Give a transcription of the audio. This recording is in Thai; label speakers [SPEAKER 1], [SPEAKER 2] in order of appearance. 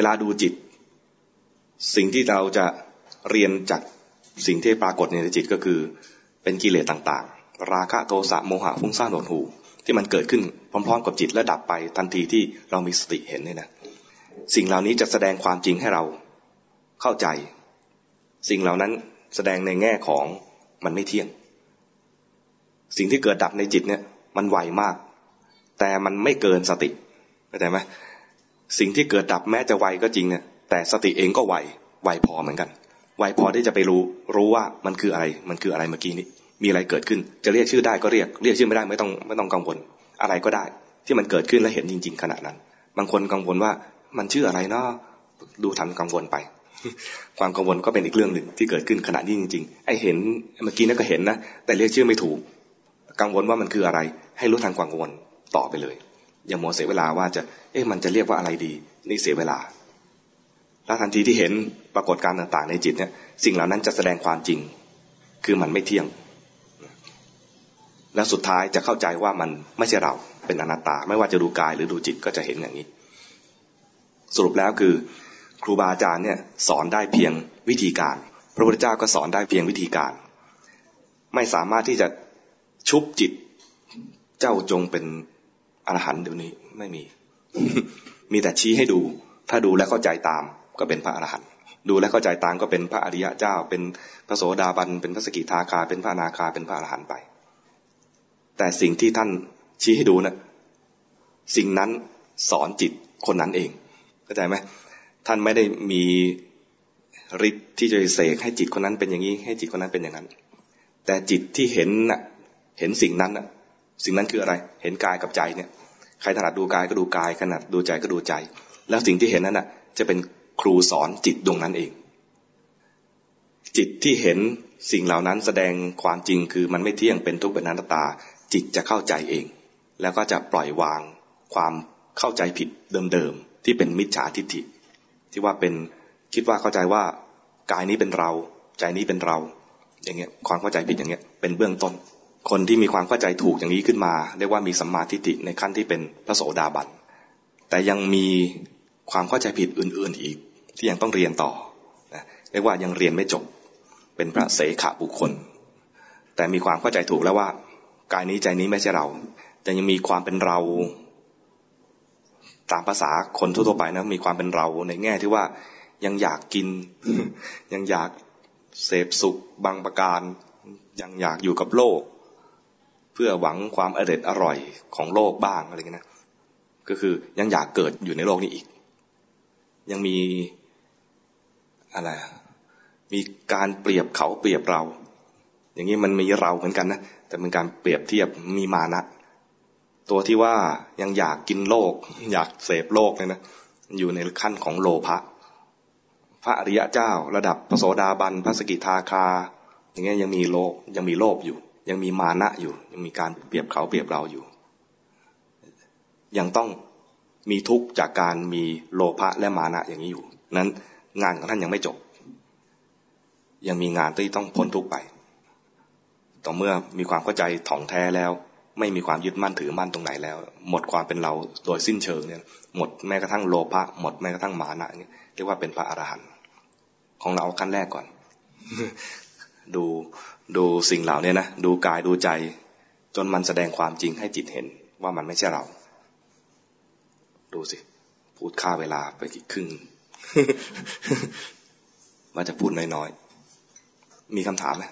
[SPEAKER 1] วลาดูจิต สิ่งที่เราจะเรียนจากสิ่งที่ปรากฏในจิตก็คือ เป็นกิเลสต่างๆ ราคะโทสะโมหะฟุ้งซ่านหดหูที่มันเกิดขึ้นพร้อม ๆ กับจิตและดับไปทันทีที่เรามีสติเห็นเนี่ยนะสิ่งเหล่านี้จะแสดงความจริงให้เราเข้าใจ สิ่งเหล่านั้นแสดงในแง่ของมันไม่เที่ยง สิ่งที่เกิดดับในจิตเนี่ย มันไวมาก แต่มันไม่เกินสติเข้าใจไหม สิ่งที่เกิดดับแม้จะไวก็จริงเนี่ยแต่สติเองก็ไวไวพอเหมือนกัน ไวพอที่จะไปรู้ รู้ว่ามันคืออะไร มันคืออะไรเมื่อกี้นี้ มีอะไรเกิดขึ้น จะเรียกชื่อได้ก็เรียก เรียกชื่อไม่ได้ไม่ต้องไม่ต้องกังวล อะไรก็ได้ ที่มันเกิดขึ้นและเห็นจริง ๆ ขณะนั้น บางคนกังวลว่ามันชื่ออะไรเนาะดูทันกังวลไป ความกังวลก็เป็นอีกเรื่องหนึ่งที่เกิดขึ้นขณะนี้จริง ๆ ไอเห็นเมื่อกี้นั่นก็เห็นนะ แต่เรียกชื่อไม่ถูก กังวลว่ามันคืออะไร ให้รู้ทันความกังวลต่อไปเลย อย่ามัวเสียเวลาว่าจะเอ๊ะมันจะเรียกว่าอะไรดี นี่เสียเวลา แล้วทันทีที่เห็นปรากฏการณ์ต่าง ๆ ในจิตเนี่ยสิ่งเหล่านั้นจะแสดงความจริง คือมันไม่เที่ยง แล้วสุดท้ายจะเข้าใจว่ามันไม่ใช่เราเป็นอนัตตา ไม่ว่าจะดูกายหรือดูจิตก็จะเห็นอย่างนี้ สรุปแล้วคือ ครูบาอาจารย์เนี่ยสอนได้เพียงวิธีการ พระพุทธเจ้าก็สอนได้เพียงวิธีการ ไม่สามารถที่จะชุบจิต เจ้าจงเป็น อรหันต์เดี๋ยวนี้ไม่มี มีแต่ชี้ให้ดู ถ้าดูและเข้าใจตามก็เป็นพระอรหันต์ดูและเข้าใจตามก็เป็นพระอริยะเจ้า เป็นพระโสดาบัน เป็นพระสกิทาคา เป็นพระนาคา เป็นพระอรหันต์ไป แต่สิ่งที่ท่านชี้ให้ดูนะ่ะสิ่งนั้นสอนจิตคนนั้นเองเข้าใจไหมท่านไม่ได้มีฤทธิ์ที่จะเสกให้จิตคนนั้นเป็นอย่างนี้ ให้จิตคนนั้นเป็นอย่างนั้น แต่จิตที่เห็นน่ะ เห็นสิ่งนั้นน่ะ สิ่งนั้นคืออะไร เห็นกายกับใจเนี่ย ใครถนัดดูกายก็ดูกายถนัดดูใจก็ดูใจ แล้วสิ่งที่เห็นนั้นน่ะ จะเป็นครูสอนจิตดวงนั้นเอง จิตที่เห็นสิ่งเหล่านั้นแสดงความจริงคือมันไม่เที่ยงเป็นทุกข์เป็นอนัตตา จิตจะเข้าใจเอง แล้วก็จะปล่อยวางความเข้าใจผิดเดิมๆที่เป็นมิจฉาทิฏฐิ ที่ว่าเป็นคิดว่าเข้าใจว่ากายนี้เป็นเรา ใจนี้เป็นเรา อย่างเงี้ยความเข้าใจผิดอย่างเงี้ยเป็นเบื้องต้น คนที่มีความเข้าใจถูกอย่างนี้ขึ้นมา เรียกว่ามีสัมมาทิฏฐิในขั้นที่เป็นพระโสดาบันแต่ยังมีความเข้าใจผิดอื่น ๆอีก ที่ยังต้องเรียนต่อนะเรียกว่ายังเรียนไม่จบเป็นพระเสขบุคคล แต่มีความเข้าใจถูกแล้วว่ากายนี้ใจนี้ไม่ใช่เรา แต่ยังมีความเป็นเรา ตามภาษาคนทั่วไปนะมีความเป็นเราในแง่ที่ว่ายังอยากกิน ยังอยากเสพสุขบางประการ ยังอยากอยู่กับโลก พื่อหวังความอร็ดอร่อยของโลกบ้างอะไรเงี้ยนะก็คือยังอยากเกิดอยู่ในโลกนี้อีก ยังมีอะไรมีการเปรียบเขาเปรียบเรา อย่างนี้มันมีเราเหมือนกันนะแต่เป็นการเปรียบเทียบมีมานะตัวที่ว่ายังอยากกินโลก อยากเสพโลกเลยนะอยู่ในขั้นของโลภะพระอริยะเจ้า ระดับพระโสดาบันพระสกิทาคา อย่างเงี้ยยังมีโลกยังมีโลภอยู่ ยังมีมานะอยู่ ยังมีการเปรียบเขาเปรียบเราอยู่ ยังต้องมีทุกข์จากการมีโลภะและมานะอย่างนี้อยู่ นั้นงานของท่านยังไม่จบ ยังมีงานที่ต้องพ้นทุกไป ต่อเมื่อมีความเข้าใจถ่องแท้แล้ว ไม่มีความยึดมั่นถือมั่นตรงไหนแล้ว หมดความเป็นเราโดยสิ้นเชิงเนี่ย หมดแม้กระทั่งโลภะหมดแม้กระทั่งมานะเนี่ยเรียกว่าเป็นพระอรหันต์ของเราขั้นแรกก่อน ดู ดูสิ่งเหล่านี้นะดูกายดูใจ จนมันแสดงความจริงให้จิตเห็นว่ามันไม่ใช่เรา ดูสิ พูดค่าเวลาไปกี่ครึ่งว่าจะพูดน้อยๆ มีคำถามไหม